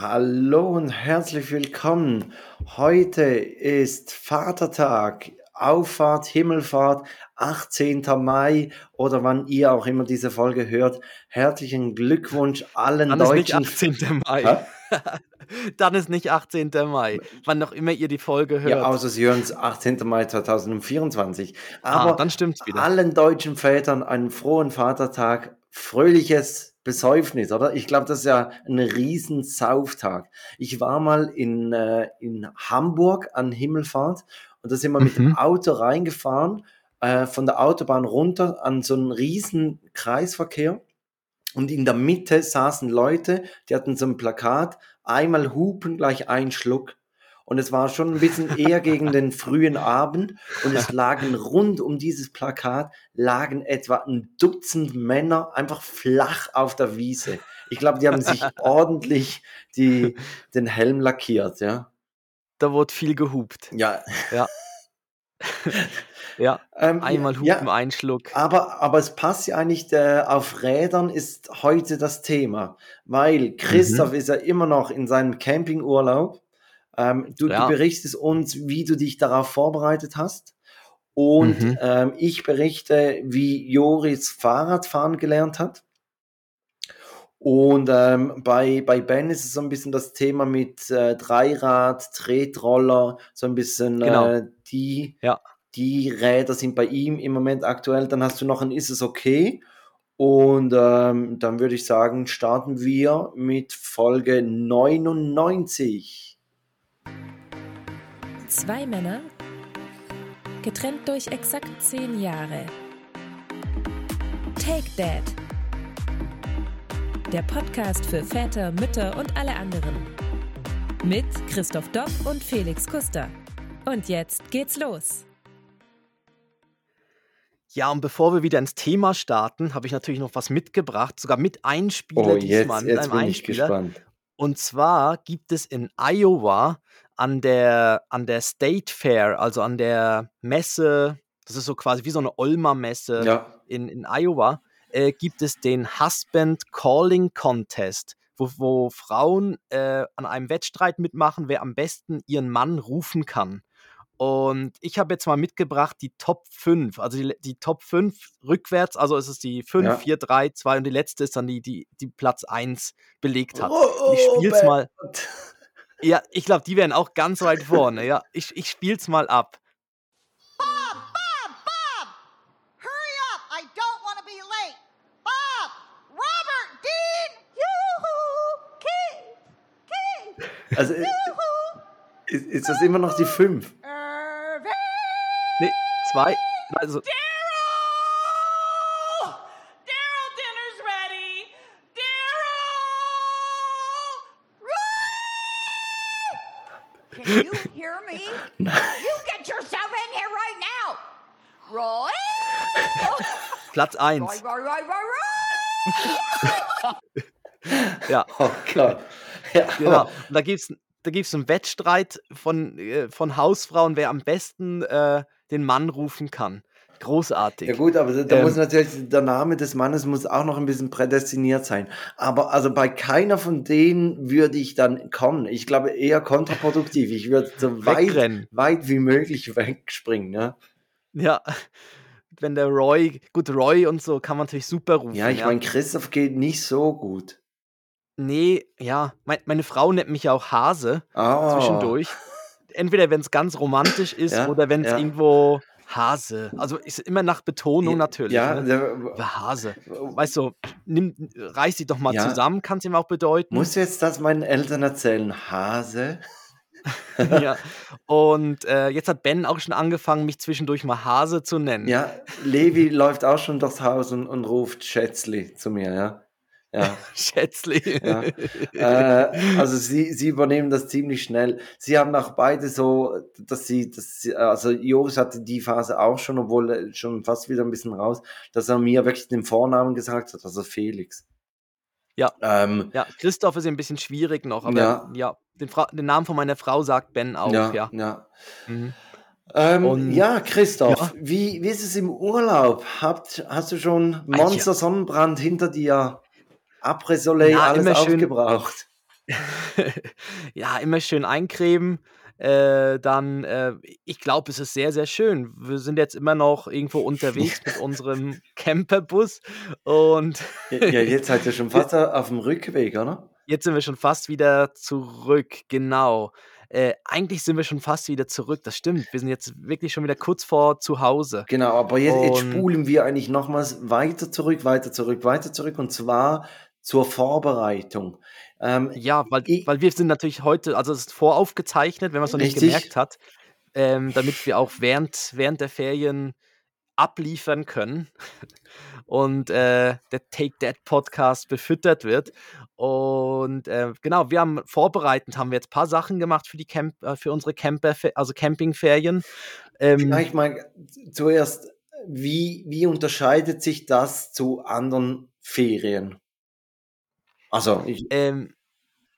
Hallo und herzlich willkommen. Heute ist Vatertag, Auffahrt, Himmelfahrt, 18. Mai oder wann ihr auch immer diese Folge hört. Herzlichen Glückwunsch allen Dann ist nicht Deutschen. 18. Mai. Dann ist nicht 18. Mai. Wann auch immer ihr die Folge Ja, hört. außer Sie hören es 18. Mai 2024. Ah, Aber dann stimmt's wieder. allen deutschen Vätern einen frohen Vatertag, fröhliches Besäufnis, oder? Ich glaube, das ist ja ein riesen Sauftag. Ich war mal in, äh, in Hamburg an Himmelfahrt und da sind wir mit dem Mhm. Auto reingefahren, äh, von der Autobahn runter an so einen riesen Kreisverkehr. Und in der Mitte saßen Leute, die hatten so ein Plakat, einmal hupen gleich ein Schluck. Und es war schon ein bisschen eher gegen den frühen Abend und es lagen rund um dieses Plakat, lagen etwa ein Dutzend Männer einfach flach auf der Wiese. Ich glaube, die haben sich ordentlich die, den Helm lackiert, ja. Da wurde viel gehupt. Ja, Ja. Ja. ähm, Einmal hupen, ja, ein Schluck. aber, aber es passt ja eigentlich, der, auf Rädern ist heute das Thema, weil Mhm. Christoph ist ja immer noch in seinem Campingurlaub. Ähm, du, du Ja. berichtest uns, wie du dich darauf vorbereitet hast. Und Mhm. ähm, ich berichte, wie Joris Fahrradfahren gelernt hat. Und ähm, bei, bei Ben ist es so ein bisschen das Thema mit äh, Dreirad, Tretroller, so ein bisschen Genau. äh, die, Ja. die Räder sind bei ihm im Moment aktuell. Dann hast du noch ein Ist es okay? Und ähm, dann würde ich sagen, starten wir mit Folge 99. Zwei Männer, getrennt durch exakt zehn Jahre. Take Dad. Der Podcast für Väter, Mütter und alle anderen. Mit Christoph Dopp und Felix Kuster. Und jetzt geht's los. Ja, und bevor wir wieder ins Thema starten, habe ich natürlich noch was mitgebracht, sogar mit Einspieler Oh, diesmal, jetzt, mit jetzt einem bin ich Einspieler. gespannt. Und zwar gibt es in Iowa an der, an der State Fair, also an der Messe, das ist so quasi wie so eine Olmer-Messe Ja, in, in Iowa, äh, gibt es den Husband Calling Contest, wo, wo Frauen äh, an einem Wettstreit mitmachen, wer am besten ihren Mann rufen kann. Und ich habe jetzt mal mitgebracht die Top 5, also die, die Top 5 rückwärts, also es ist die 5, Ja. 4, 3, 2 und die letzte ist dann die, die, die Platz 1 belegt hat. Und ich spiel's mal. Ja, ich glaube, die wären auch ganz weit vorne. Ja, ich, ich spiel's mal ab. Bob, Bob, Bob! Hurry up! I don't want to be late. Bob! Robert! Dean! Keith! Keith! Also, ist, ist das immer noch die 5? Irving! Nee, zwei. Also, Can you hear me? You get yourself in here right now! Roy? Platz Roy, 1. Roy, Roy, Roy, Roy! Ja, Oh Gott. Ja, genau. Und da gibt's, da gibt's einen Wettstreit von, äh, von Hausfrauen, wer am besten äh, den Mann rufen kann. Großartig. Ja gut, aber da, Ähm. muss natürlich, der Name des Mannes muss auch noch ein bisschen prädestiniert sein. Aber also bei keiner von denen würde ich dann kommen. Ich glaube eher kontraproduktiv. Ich würde so weit, weit wie möglich wegspringen. Ja, Ja. Wenn der Roy, gut, Roy und so kann man natürlich super rufen. ja ich meine, Christoph geht nicht so gut. Nee, ja. Mein, meine Frau nennt mich ja auch Hase Ah, zwischendurch. Entweder wenn es ganz romantisch ist Ja, oder wenn es ja. irgendwo Hase. Also ist immer nach Betonung natürlich. Ja, ne? der, Hase. Weißt du, nimm, reiß dich doch mal Ja. zusammen, kann es ihm auch bedeuten. muss jetzt das meinen Eltern erzählen? Hase? ja. Und äh, jetzt hat Ben auch schon angefangen, mich zwischendurch mal Hase zu nennen. Ja, Levi läuft auch schon durchs Haus und, und ruft Schätzli zu mir, ja. Ja. Schätzli. Ja. äh, also sie, sie übernehmen das ziemlich schnell. Sie haben auch beide so, dass sie, dass sie, also Joris hatte die Phase auch schon, obwohl schon fast wieder ein bisschen raus, dass er mir wirklich den Vornamen gesagt hat, also Felix. Ja. Ähm, Ja, Christoph ist ein bisschen schwierig noch, aber Ja. ja, den, Fra den Namen von meiner Frau sagt Ben auch, ja, ja. ja. Mhm. Ähm, Und- ja, Christoph, Ja. Wie, wie ist es im Urlaub? Habt, hast du schon. Monster Sonnenbrand hinter dir? Après-Soleil, Na, alles immer schön- aufgebraucht? ja, immer schön eincremen. Äh, dann, äh, ich glaube, es ist sehr, sehr schön. Wir sind jetzt immer noch irgendwo unterwegs mit unserem Camperbus und Ja, ja, jetzt seid ihr schon fast auf dem Rückweg, oder? jetzt sind wir schon fast wieder zurück, genau. Äh, eigentlich sind wir schon fast wieder zurück, das stimmt. Wir sind jetzt wirklich schon wieder kurz vor zu Hause. Genau, aber jetzt, jetzt spulen wir eigentlich nochmals weiter zurück, weiter zurück, weiter zurück und zwar zur Vorbereitung. Ähm, Ja, weil, Ich- weil wir sind natürlich heute, also es ist voraufgezeichnet, wenn man es noch nicht Richtig. gemerkt hat, ähm, damit wir auch während, während der Ferien abliefern können und äh, der Take That Podcast befüttert wird. Und äh, genau, wir haben vorbereitend haben wir jetzt ein paar Sachen gemacht für die Camp, äh, für unsere Camper, also Campingferien. Ähm, Vielleicht mal zuerst, wie, wie unterscheidet sich das zu anderen Ferien? Also, ich, Ähm,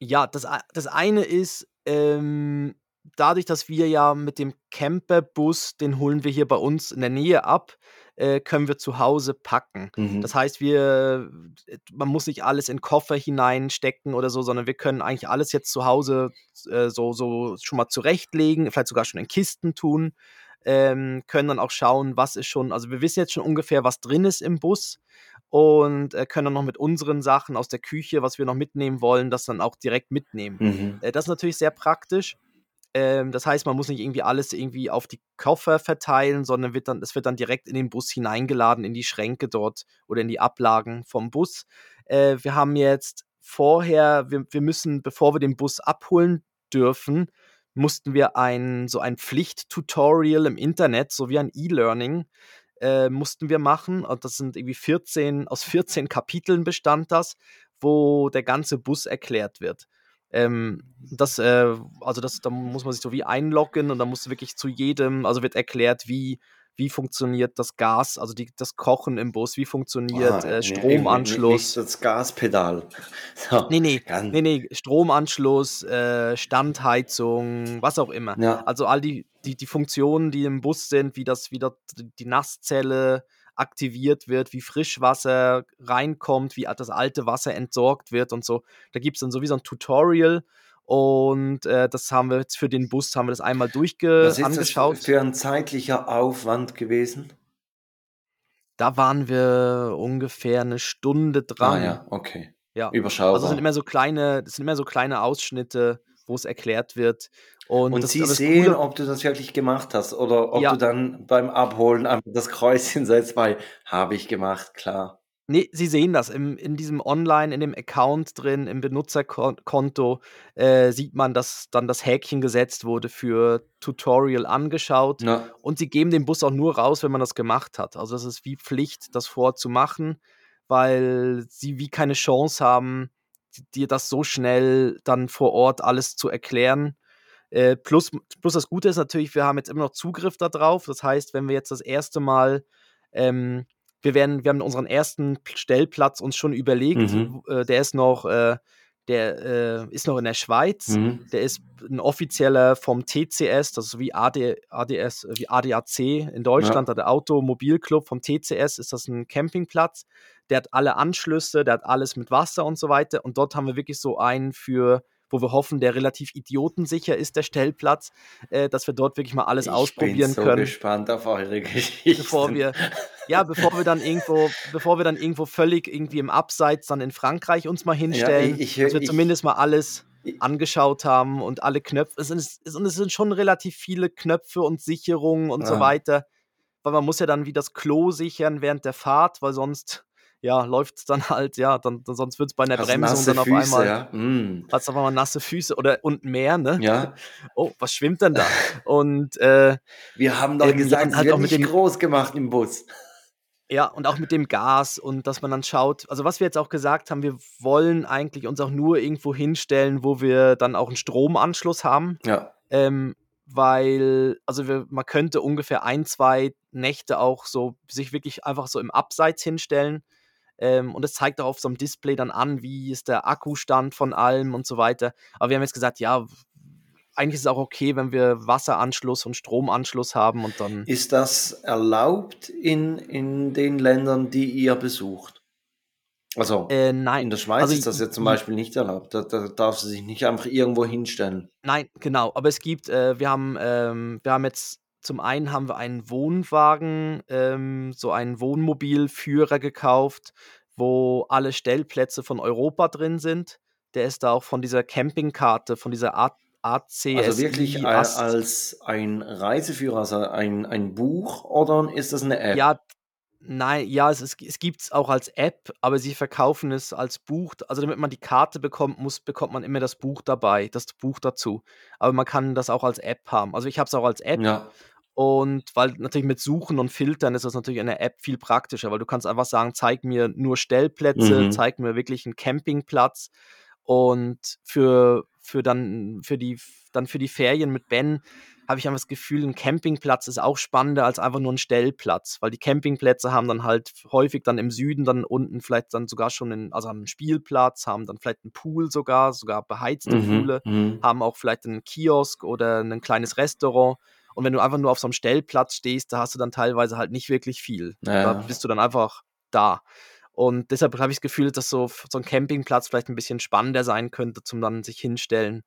ja, das, das eine ist, ähm, dadurch, dass wir ja mit dem Camperbus, den holen wir hier bei uns in der Nähe ab, äh, können wir zu Hause packen. mhm. Das heißt, wir, äh, man muss nicht alles in Koffer hineinstecken oder so, sondern wir können eigentlich alles jetzt zu Hause äh, so, so schon mal zurechtlegen, vielleicht sogar schon in Kisten tun, ähm, können dann auch schauen, was ist schon, also wir wissen jetzt schon ungefähr, was drin ist im Bus und äh, können dann noch mit unseren Sachen aus der Küche, was wir noch mitnehmen wollen, das dann auch direkt mitnehmen. Mhm. Äh, das ist natürlich sehr praktisch. Ähm, das heißt, man muss nicht irgendwie alles irgendwie auf die Koffer verteilen, sondern wird dann, es wird dann direkt in den Bus hineingeladen, in die Schränke dort oder in die Ablagen vom Bus. Äh, wir haben jetzt vorher, wir, wir müssen, bevor wir den Bus abholen dürfen, mussten wir ein so ein Pflichttutorial im Internet, so wie ein E-Learning, äh, mussten wir machen. Und das sind irgendwie 14, aus 14 Kapiteln bestand das, wo der ganze Bus erklärt wird. Ähm, das, äh, also das, da muss man sich so wie einloggen und da muss wirklich zu jedem, also wird erklärt, wie, wie funktioniert das Gas, also die, das Kochen im Bus, wie funktioniert Ah, äh, nee, Stromanschluss. Nicht das Gaspedal. So, Nee, nee, nee, nee, Stromanschluss, äh, Standheizung, was auch immer. Ja. Also all die, die, die Funktionen, die im Bus sind, wie das wieder die Nasszelle aktiviert wird, wie Frischwasser reinkommt, wie das alte Wasser entsorgt wird und so. Da gibt es dann sowieso ein Tutorial und äh, das haben wir jetzt für den Bus, haben wir das einmal durchge Was ist angeschaut. das für ein zeitlicher Aufwand gewesen? Da waren wir ungefähr eine Stunde dran. Ah ja, okay. Ja. Überschaubar. Also sind immer so kleine, das sind immer so kleine Ausschnitte, wo es erklärt wird. Und, Und das, Sie sehen, Coole- ob du das wirklich gemacht hast oder ob Ja. du dann beim Abholen einfach das Kreuzchen setzt bei habe ich gemacht, klar. Nee, Sie sehen das im, in diesem Online, in dem Account drin, im Benutzerkonto, äh, sieht man, dass dann das Häkchen gesetzt wurde für Tutorial angeschaut. Ja. Und sie geben den Bus auch nur raus, wenn man das gemacht hat. Also das ist wie Pflicht, das vorzumachen, weil sie wie keine Chance haben, dir das so schnell dann vor Ort alles zu erklären. Äh, plus, plus das Gute ist natürlich, wir haben jetzt immer noch Zugriff darauf. Das heißt, wenn wir jetzt das erste Mal, ähm, wir werden, wir haben unseren ersten Stellplatz uns schon überlegt. Mhm. Äh, der ist noch, äh, der äh, ist noch in der Schweiz. Mhm. Der ist ein offizieller vom TCS, das ist wie AD, ADS, wie ADAC in Deutschland, der Automobilclub vom TCS, ist das ein Campingplatz. Der hat alle Anschlüsse, der hat alles mit Wasser und so weiter. Und dort haben wir wirklich so einen für, wo wir hoffen, der relativ idiotensicher ist, der Stellplatz, äh, dass wir dort wirklich mal alles ich ausprobieren bin so können gespannt auf eure Geschichte. bevor wir, ja, bevor wir dann irgendwo, bevor wir dann irgendwo völlig irgendwie im Abseits dann in Frankreich uns mal hinstellen, ich- dass wir ich- zumindest mal alles ich- angeschaut haben und alle Knöpfe. Es sind, es, und es sind schon relativ viele Knöpfe und Sicherungen und so Ja. weiter, weil man muss ja dann wie das Klo sichern während der Fahrt, weil sonst ja läuft es dann halt, ja, dann, dann sonst wird es bei einer Hast Bremsung dann auf Füße, einmal ja. Mm. hat's auf einmal nasse Füße oder und mehr, ne? ja. Oh, was schwimmt denn da? Und äh, Wir haben doch Ähm, gesagt, es halt wird auch mit nicht dem- groß gemacht im Bus. Ja, und auch mit dem Gas und dass man dann schaut, also was wir jetzt auch gesagt haben, wir wollen eigentlich uns auch nur irgendwo hinstellen, wo wir dann auch einen Stromanschluss haben, Ja. ähm, weil, also wir, man könnte ungefähr ein, zwei Nächte auch so sich wirklich einfach so im Abseits hinstellen. Ähm, und es zeigt auch auf so einem Display dann an, wie ist der Akkustand von allem und so weiter. Aber wir haben jetzt gesagt, ja, eigentlich ist es auch okay, wenn wir Wasseranschluss und Stromanschluss haben und dann. Ist das erlaubt in, in den Ländern, die ihr besucht? Also Äh, nein. in der Schweiz Also, ist das ja zum Beispiel nicht erlaubt. Da, da darf sie sich nicht einfach irgendwo hinstellen. Nein, genau. Aber es gibt, äh, wir haben, ähm, wir haben jetzt zum einen haben wir einen Wohnwagen, ähm, so einen Wohnmobilführer gekauft, wo alle Stellplätze von Europa drin sind. Der ist da auch von dieser Campingkarte, von dieser A ACSI. Also wirklich äh, als ein Reiseführer, also ein, ein Buch oder ist das eine App? Ja, nein, ja, es, ist, es gibt es auch als App, aber sie verkaufen es als Buch. Also damit man die Karte bekommt, muss, bekommt man immer das Buch dabei, das Buch dazu. Aber man kann das auch als App haben. Also ich habe es auch als App. Ja. Und weil natürlich mit Suchen und Filtern ist das natürlich in der App viel praktischer, weil du kannst einfach sagen, zeig mir nur Stellplätze, Mhm. zeig mir wirklich einen Campingplatz. Und für, für dann für die dann für die Ferien mit Ben habe ich einfach das Gefühl, ein Campingplatz ist auch spannender als einfach nur ein Stellplatz, weil die Campingplätze haben dann halt häufig dann im Süden dann unten vielleicht dann sogar schon einen, also haben einen Spielplatz, haben dann vielleicht einen Pool sogar, sogar beheizte Mhm. Poole Mhm. haben auch vielleicht einen Kiosk oder ein kleines Restaurant. Und wenn du einfach nur auf so einem Stellplatz stehst, da hast du dann teilweise halt nicht wirklich viel. Da Ja. bist du dann einfach da. Und deshalb habe ich das Gefühl, dass so, so ein Campingplatz vielleicht ein bisschen spannender sein könnte, zum dann sich hinstellen.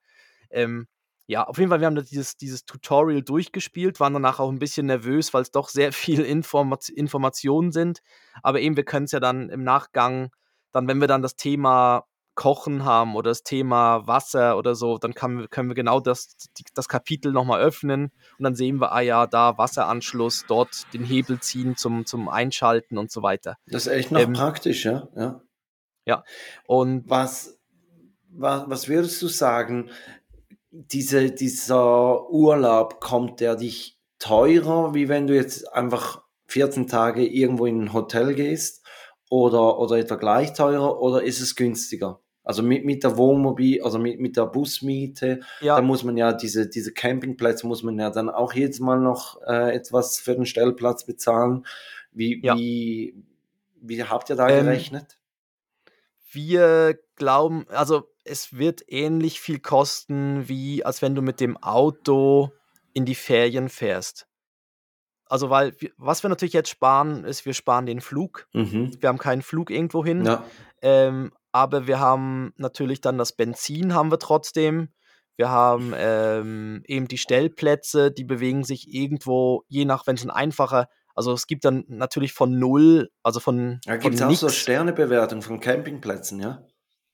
Ähm, ja, auf jeden Fall, wir haben da dieses, dieses Tutorial durchgespielt, waren danach auch ein bisschen nervös, weil es doch sehr viel Informat Informationen sind. Aber eben, wir können es ja dann im Nachgang, dann, wenn wir dann das Thema Kochen haben oder das Thema Wasser oder so, dann kann, können wir genau das, das Kapitel nochmal öffnen und dann sehen wir, ah ja, da Wasseranschluss, dort den Hebel ziehen zum, zum Einschalten und so weiter. Das ist echt noch Ähm, praktisch, ja. ja. Und Was, was, was würdest du sagen, diese, dieser Urlaub, kommt der dich teurer, wie wenn du jetzt einfach 14 Tage irgendwo in ein Hotel gehst oder, oder etwa gleich teurer oder ist es günstiger? Also mit, mit der Wohnmobil, also mit, mit der Busmiete, ja, da muss man ja diese, diese Campingplätze muss man ja dann auch jedes Mal noch äh, etwas für den Stellplatz bezahlen. Wie, Ja. wie, wie habt ihr da Ähm, gerechnet? wir glauben, also es wird ähnlich viel kosten, wie als wenn du mit dem Auto in die Ferien fährst. Also, weil, was wir natürlich jetzt sparen, ist, wir sparen den Flug. Mhm. Wir haben keinen Flug irgendwo hin. Ja. Ähm, aber wir haben natürlich dann das Benzin haben wir trotzdem. Wir haben ähm, eben die Stellplätze, die bewegen sich irgendwo, je nach, wenn es ein einfacher, also es gibt dann natürlich von null, also von, Da von gibt es auch so. Sternebewertung von Campingplätzen, ja?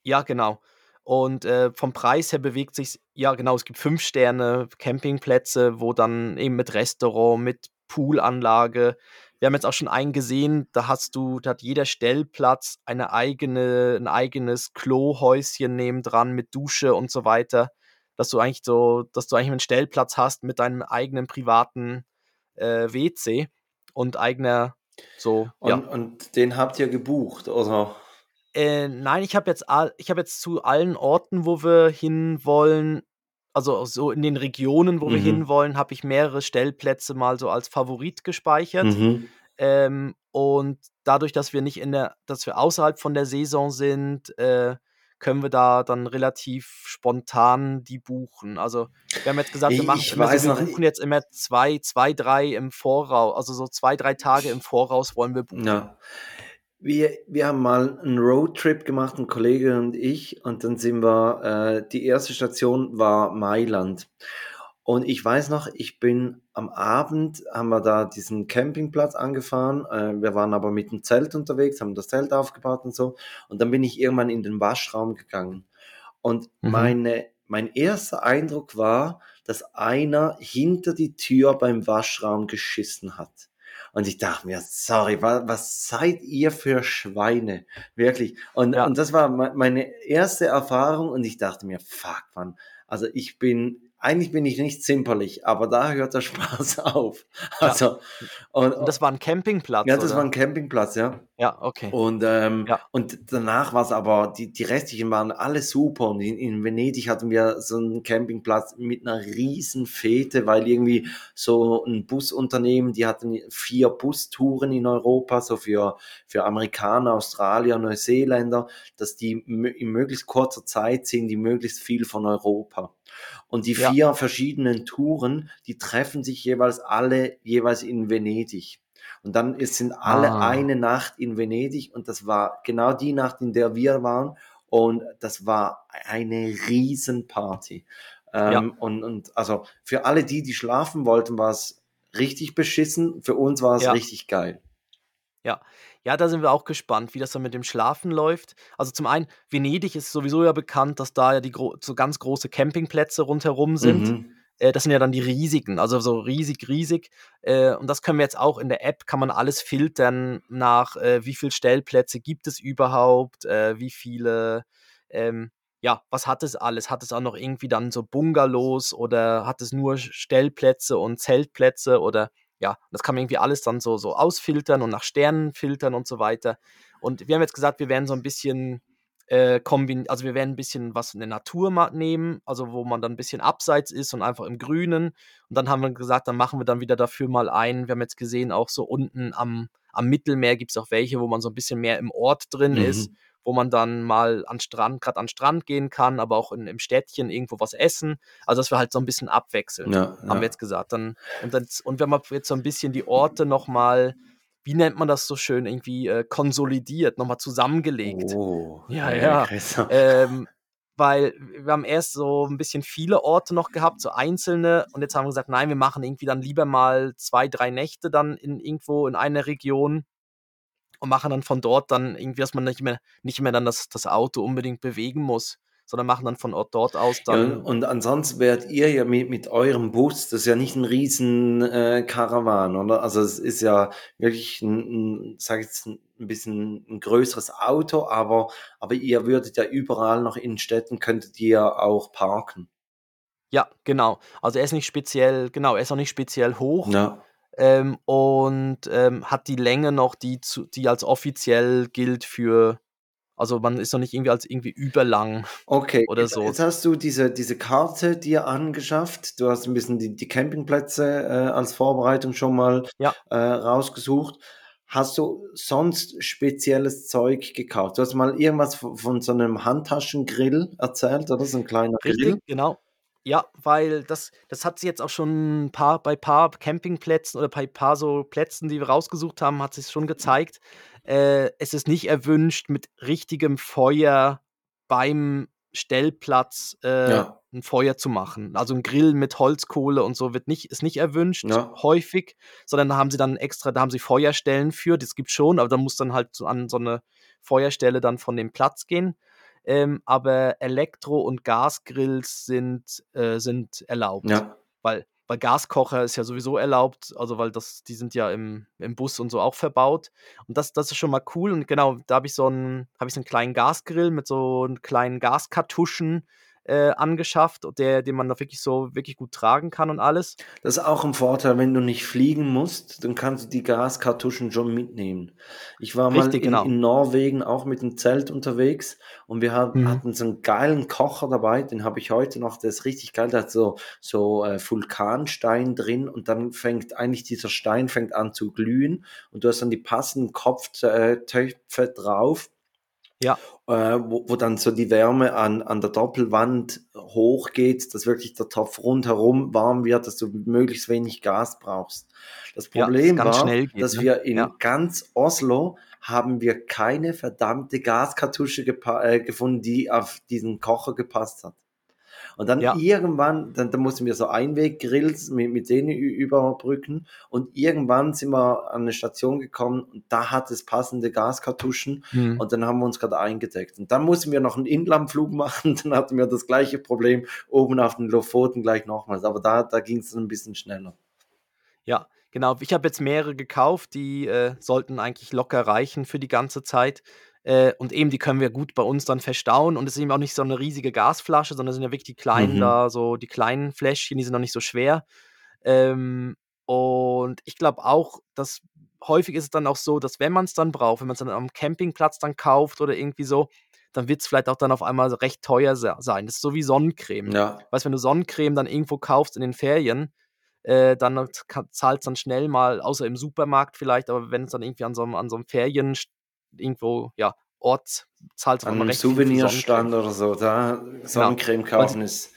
Ja, genau. Und äh, vom Preis her bewegt sich, ja genau, es gibt fünf Sterne Campingplätze, wo dann eben mit Restaurant, mit Poolanlage. Wir haben jetzt auch schon einen gesehen, da hast du, da hat jeder Stellplatz eine eigene, ein eigenes Klohäuschen nebendran mit Dusche und so weiter. Dass du eigentlich so, dass du eigentlich einen Stellplatz hast mit deinem eigenen privaten äh, WC und eigener so, Und, ja. und den habt ihr gebucht, oder? Äh, nein, ich habe jetzt, all, ich hab jetzt zu allen Orten, wo wir hinwollen, also so in den Regionen, wo wir Mhm. hinwollen, habe ich mehrere Stellplätze mal so als Favorit gespeichert. Mhm. Ähm, und dadurch, dass wir nicht in der, dass wir außerhalb von der Saison sind, äh, können wir da dann relativ spontan die buchen. Also wir haben jetzt gesagt, wir machen ich immer weiß so, wir buchen jetzt immer zwei, zwei, drei im Voraus, also so zwei, drei Tage im Voraus wollen wir buchen. Ja. Wir, wir haben mal einen Roadtrip gemacht, ein Kollege und ich, und dann sind wir, äh, die erste Station war Mailand. Und ich weiß noch, ich bin am Abend, haben wir da diesen Campingplatz angefahren. Äh, wir waren aber mit dem Zelt unterwegs, haben das Zelt aufgebaut und so. Und dann bin ich irgendwann in den Waschraum gegangen. Und Mhm. meine, mein erster Eindruck war, dass einer hinter die Tür beim Waschraum geschissen hat. Und ich dachte mir, sorry, was, was seid ihr für Schweine? Wirklich. Und, Ja. und das war me- meine erste Erfahrung und ich dachte mir, fuck, man. Also ich bin, eigentlich bin ich nicht zimperlich, aber da hört der Spaß auf. Ja. Also, und, Und das war ein Campingplatz, ja, das oder? war ein Campingplatz, ja. ja, okay. Und, ähm, Ja. und danach war es aber, die, die restlichen waren alle super. Und in, in Venedig hatten wir so einen Campingplatz mit einer riesen Fete, weil irgendwie so ein Busunternehmen, die hatten vier Bustouren in Europa, so für, für Amerikaner, Australier, Neuseeländer, dass die in möglichst kurzer Zeit sehen, die möglichst viel von Europa. Und die Ja. vier verschiedenen Touren, die treffen sich jeweils alle jeweils in Venedig. Und dann ist- sind alle Ah. eine Nacht in Venedig und das war genau die Nacht, in der wir waren. Und das war eine Riesenparty. Ähm, und, und also für alle die, die schlafen wollten, war es richtig beschissen. Für uns war es Ja. richtig geil. Ja, da sind wir auch gespannt, wie das dann mit dem Schlafen läuft. Also zum einen, Venedig ist sowieso ja bekannt, dass da ja die so ganz große Campingplätze rundherum sind. Mhm. Äh, das sind ja dann die riesigen, also so riesig, riesig. Äh, und das können wir jetzt auch in der App, kann man alles filtern nach, äh, wie viele Stellplätze gibt es überhaupt, äh, wie viele, ähm, ja, was hat es alles? Hat es auch noch irgendwie dann so Bungalows oder hat es nur Stellplätze und Zeltplätze oder ja, das kann man irgendwie alles dann so, so ausfiltern und nach Sternen filtern und so weiter. Und wir haben jetzt gesagt, wir werden so ein bisschen äh, kombin also wir werden ein bisschen was in der Natur nehmen, also wo man dann ein bisschen abseits ist und einfach im Grünen. Und dann haben wir gesagt, dann machen wir dann wieder dafür mal ein. Wir haben jetzt gesehen, auch so unten am, am Mittelmeer gibt es auch welche, wo man so ein bisschen mehr im Ort drin Mhm. ist, wo man dann mal an Strand, gerade an Strand gehen kann, aber auch in, im Städtchen irgendwo was essen. Also dass wir halt so ein bisschen abwechseln Ja, haben ja. wir jetzt gesagt. Dann, und, dann, und wir haben jetzt so ein bisschen die Orte nochmal, wie nennt man das so schön, irgendwie äh, konsolidiert, nochmal zusammengelegt. Oh, Ja, ja. Ähm, weil wir haben erst so ein bisschen viele Orte noch gehabt, so einzelne, und jetzt haben wir gesagt, nein, wir machen irgendwie dann lieber mal zwei, drei Nächte dann in irgendwo in einer Region und machen dann von dort dann irgendwie, dass man nicht mehr, nicht mehr dann das, das Auto unbedingt bewegen muss, sondern machen dann von Ort dort aus Ja, dann. und ansonsten wärt ihr ja mit, mit eurem Bus, das ist ja nicht ein riesen äh, Karawan, oder? Also es ist ja wirklich ein, ein sag ich jetzt, ein bisschen ein größeres Auto, aber, aber ihr würdet ja überall noch in Städten, könntet ihr auch parken. Ja, genau. Also er ist nicht speziell, genau, er ist auch nicht speziell hoch. Ja. Ähm, und ähm, hat die Länge noch, die, zu, die als offiziell gilt für, also man ist noch nicht irgendwie als irgendwie überlang. Okay, Oder jetzt, so. jetzt hast du diese, diese Karte dir angeschafft. Du hast ein bisschen die, die Campingplätze äh, als Vorbereitung schon mal Ja. äh, rausgesucht. Hast du sonst spezielles Zeug gekauft? Du hast mal irgendwas von, von so einem Handtaschengrill erzählt, oder? So ein kleiner Grill. Richtig, genau. Ja, weil das, das hat sie jetzt auch schon ein paar, bei paar Campingplätzen oder bei paar so Plätzen, die wir rausgesucht haben, hat sich schon gezeigt. Äh, es ist nicht erwünscht, mit richtigem Feuer beim Stellplatz äh, Ja. ein Feuer zu machen. Also ein Grill mit Holzkohle und so wird nicht, ist nicht erwünscht, Ja. häufig, sondern da haben sie dann extra, da haben sie Feuerstellen für, das gibt schon, aber da muss dann halt so an so eine Feuerstelle dann von dem Platz gehen. Ähm, aber Elektro- und Gasgrills sind, äh, sind erlaubt. Ja. Weil, weil Gaskocher ist ja sowieso erlaubt, also weil das, die sind ja im, im Bus und so auch verbaut. Und das, das ist schon mal cool. Und genau, da habe ich so einen, habe ich so einen kleinen Gasgrill mit so einen kleinen Gaskartuschen äh, angeschafft, der, den man da wirklich so wirklich gut tragen kann und alles. Das ist auch ein Vorteil, wenn du nicht fliegen musst, dann kannst du die Gaskartuschen schon mitnehmen. Ich war mal Richtig, in, genau. in Norwegen auch mit dem Zelt unterwegs und wir hat, Mhm. hatten so einen geilen Kocher dabei, den habe ich heute noch, der ist richtig geil, der hat so, so äh, Vulkanstein drin und dann fängt eigentlich dieser Stein fängt an zu glühen und du hast dann die passenden Kopftöpfe drauf Ja. äh, wo, wo dann so die Wärme an, an der Doppelwand hochgeht, dass wirklich der Topf rundherum warm wird, dass du möglichst wenig Gas brauchst. Das Ja, Problem das ganz war, schnell geht, dass ne? wir in Ja. ganz Oslo haben wir keine verdammte Gaskartusche äh, gefunden, die auf diesen Kocher gepasst hat. Und dann Ja. irgendwann, dann, dann mussten wir so Einweggrills mit, mit denen überbrücken. Und irgendwann sind wir an eine Station gekommen und da hat es passende Gaskartuschen. Mhm. Und dann haben wir uns gerade eingedeckt. Und dann mussten wir noch einen Inlandflug machen. Dann hatten wir das gleiche Problem oben auf den Lofoten gleich nochmals. Aber da, da ging es dann ein bisschen schneller. Ja, genau. Ich habe jetzt mehrere gekauft, die äh, sollten eigentlich locker reichen für die ganze Zeit. Äh, und eben, die können wir gut bei uns dann verstauen. Und es ist eben auch nicht so eine riesige Gasflasche, sondern es sind ja wirklich die kleinen Mhm. da, so die kleinen Fläschchen, die sind noch nicht so schwer. Ähm, und ich glaube auch, dass häufig ist es dann auch so, dass wenn man es dann braucht, wenn man es dann am Campingplatz dann kauft oder irgendwie so, dann wird es vielleicht auch dann auf einmal recht teuer se- sein. Das ist so wie Sonnencreme. Ja, Weißt, wenn du Sonnencreme dann irgendwo kaufst in den Ferien, äh, dann zahlt es dann schnell mal, außer im Supermarkt vielleicht, aber wenn es dann irgendwie an so einem, an so einem Ferien irgendwo, ja, Ort zahlt es an einem Souvenirstand oder so, da Sonnencreme kaufen ist,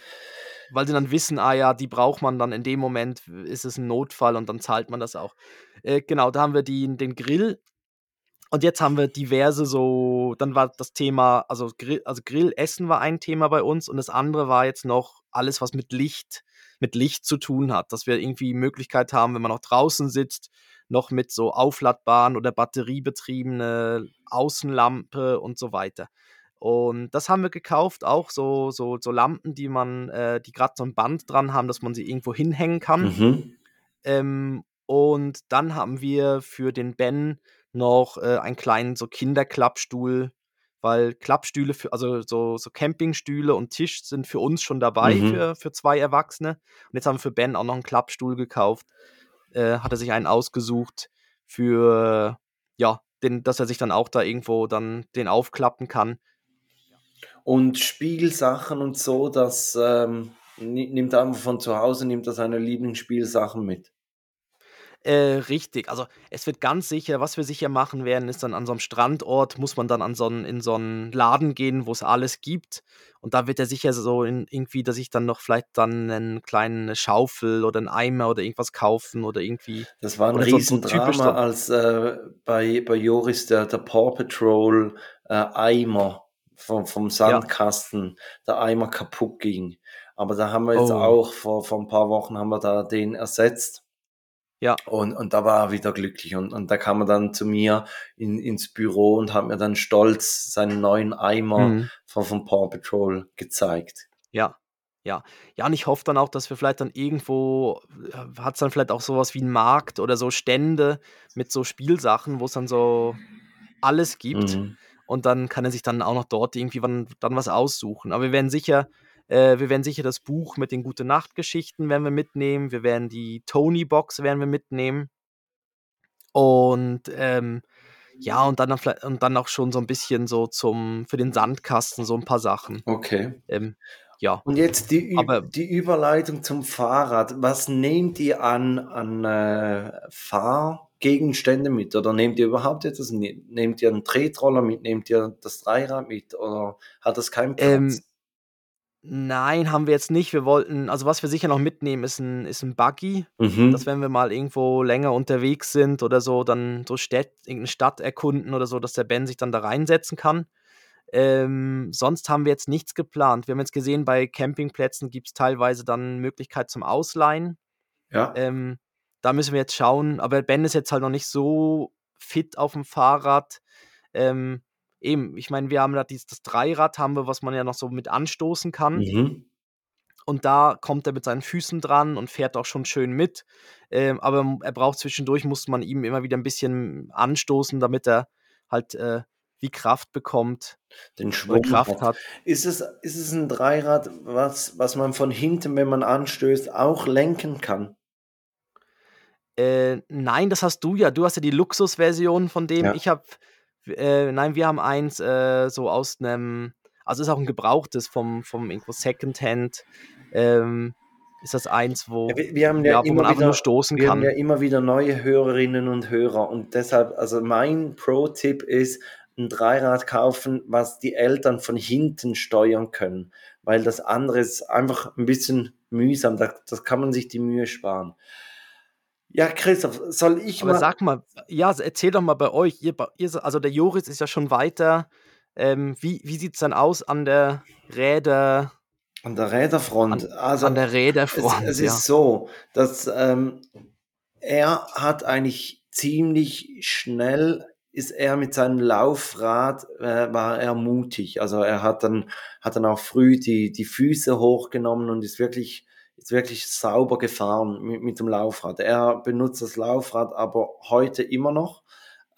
weil sie dann wissen, ah ja, die braucht man dann in dem Moment, ist es ein Notfall und dann zahlt man das auch. Äh, genau, da haben wir die, den Grill. Und jetzt haben wir diverse so, dann war das Thema, also, Grill, also Grillessen war ein Thema bei uns und das andere war jetzt noch alles, was mit Licht, mit Licht zu tun hat, dass wir irgendwie Möglichkeit haben, wenn man noch draußen sitzt, noch mit so aufladbaren oder batteriebetriebene Außenlampe und so weiter. Und das haben wir gekauft, auch so, so, so Lampen, die man, äh, die gerade so ein Band dran haben, dass man sie irgendwo hinhängen kann. Mhm. Ähm, und dann haben wir für den Ben noch äh, einen kleinen so Kinderklappstuhl, weil Klappstühle, für, also so, so Campingstühle und Tisch sind für uns schon dabei Mhm. für, für zwei Erwachsene. Und jetzt haben wir für Ben auch noch einen Klappstuhl gekauft. Äh, hat er sich einen ausgesucht für, ja, den, dass er sich dann auch da irgendwo dann den aufklappen kann. Und Spielsachen und so, das ähm, ni- nimmt er einfach von zu Hause, nimmt er seine Lieblingsspielsachen mit. Äh, richtig. Also es wird ganz sicher, was wir sicher machen werden, ist dann an so einem Strandort, muss man dann an so einen, in so einen Laden gehen, wo es alles gibt. Und da wird er sicher so in, irgendwie, dass ich dann noch vielleicht dann einen kleinen Schaufel oder einen Eimer oder irgendwas kaufen oder irgendwie. Das war ein Oder so- so als äh, bei, bei Joris der, der Paw Patrol äh, Eimer vom, vom Sandkasten, der Eimer kaputt ging. Aber da haben wir jetzt Oh. auch, vor, vor ein paar Wochen haben wir da den ersetzt. Ja. Und, und da war er wieder glücklich. Und, und da kam er dann zu mir in, ins Büro und hat mir dann stolz seinen neuen Eimer Mhm. von, von Paw Patrol gezeigt. Ja, ja. Ja, und ich hoffe dann auch, dass wir vielleicht dann irgendwo, hat es dann vielleicht auch sowas wie einen Markt oder so Stände mit so Spielsachen, wo es dann so alles gibt. Mhm. Und dann kann er sich dann auch noch dort irgendwie wann, dann was aussuchen. Aber wir werden sicher, äh, wir werden sicher das Buch mit den Gute-Nacht-Geschichten werden wir mitnehmen. Wir werden die Tony-Box werden wir mitnehmen. Und ähm, ja, und dann, vielleicht- und dann auch schon so ein bisschen so zum, für den Sandkasten so ein paar Sachen. Okay. Ähm, ja. Und jetzt die, Ü Aber- die Überleitung zum Fahrrad. Was nehmt ihr an, an äh, Fahrgegenstände mit? Oder nehmt ihr überhaupt etwas? Ne- Nehmt ihr einen Tretroller mit? Nehmt ihr das Dreirad mit? Oder hat das keinen Platz? Ähm, Nein, haben wir jetzt nicht. Wir wollten, also was wir sicher noch mitnehmen, ist ein, ist ein Buggy. mhm. dass wenn wir mal irgendwo länger unterwegs sind oder so, dann so Städt, irgendeine Stadt erkunden oder so, dass der Ben sich dann da reinsetzen kann. Ähm, sonst haben wir jetzt nichts geplant. Wir haben jetzt gesehen, bei Campingplätzen gibt es teilweise dann Möglichkeit zum Ausleihen. ja. Ähm, da müssen wir jetzt schauen. Aber Ben ist jetzt halt noch nicht so fit auf dem Fahrrad. Ähm, eben, ich meine, wir haben da dieses, das Dreirad, haben wir, was man ja noch so mit anstoßen kann. Mhm. Und da kommt er mit seinen Füßen dran und fährt auch schon schön mit. Ähm, aber er braucht zwischendurch, muss man ihm immer wieder ein bisschen anstoßen, damit er halt äh, wie Kraft bekommt Den Schwung. Kraft hat. Ist es, ist es ein Dreirad, was, was man von hinten, wenn man anstößt, auch lenken kann? Äh, nein, das hast du ja. Du hast ja die Luxusversion von dem. Ja. Ich habe, äh, nein, wir haben eins äh, so aus einem, also ist auch ein gebrauchtes vom, vom irgendwo Secondhand. Ähm, ist das eins, wo, Ja, wir, wir haben ja, ja, wo immer man einfach wieder, nur stoßen wir haben kann. ja immer wieder neue Hörerinnen und Hörer und deshalb, also mein Pro-Tipp ist, ein Dreirad kaufen, was die Eltern von hinten steuern können, weil das andere ist einfach ein bisschen mühsam, da, das kann man sich die Mühe sparen. Ja, Christoph, soll ich Aber mal, sag mal, ja, erzähl doch mal bei euch. Ihr, ihr, also der Joris ist ja schon weiter. Ähm, wie wie sieht es dann aus an der Räder, an der Räderfront, also an der es, Räderfront? es ja. ist so, dass ähm, er hat eigentlich ziemlich schnell ist er mit seinem Laufrad äh, war er mutig. Also er hat dann hat dann auch früh die die Füße hochgenommen und ist wirklich ist wirklich sauber gefahren mit, mit dem Laufrad. Er benutzt das Laufrad aber heute immer noch.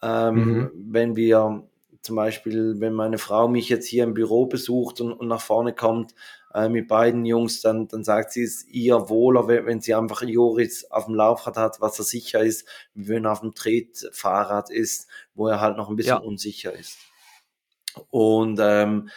Ähm, Mhm. Wenn wir zum Beispiel, wenn meine Frau mich jetzt hier im Büro besucht und, und nach vorne kommt äh, mit beiden Jungs, dann, dann sagt sie, es ist ihr wohler, wenn, wenn sie einfach Joris auf dem Laufrad hat, was er sicher ist, wie wenn er auf dem Tretfahrrad ist, wo er halt noch ein bisschen Ja. unsicher ist. Und ähm,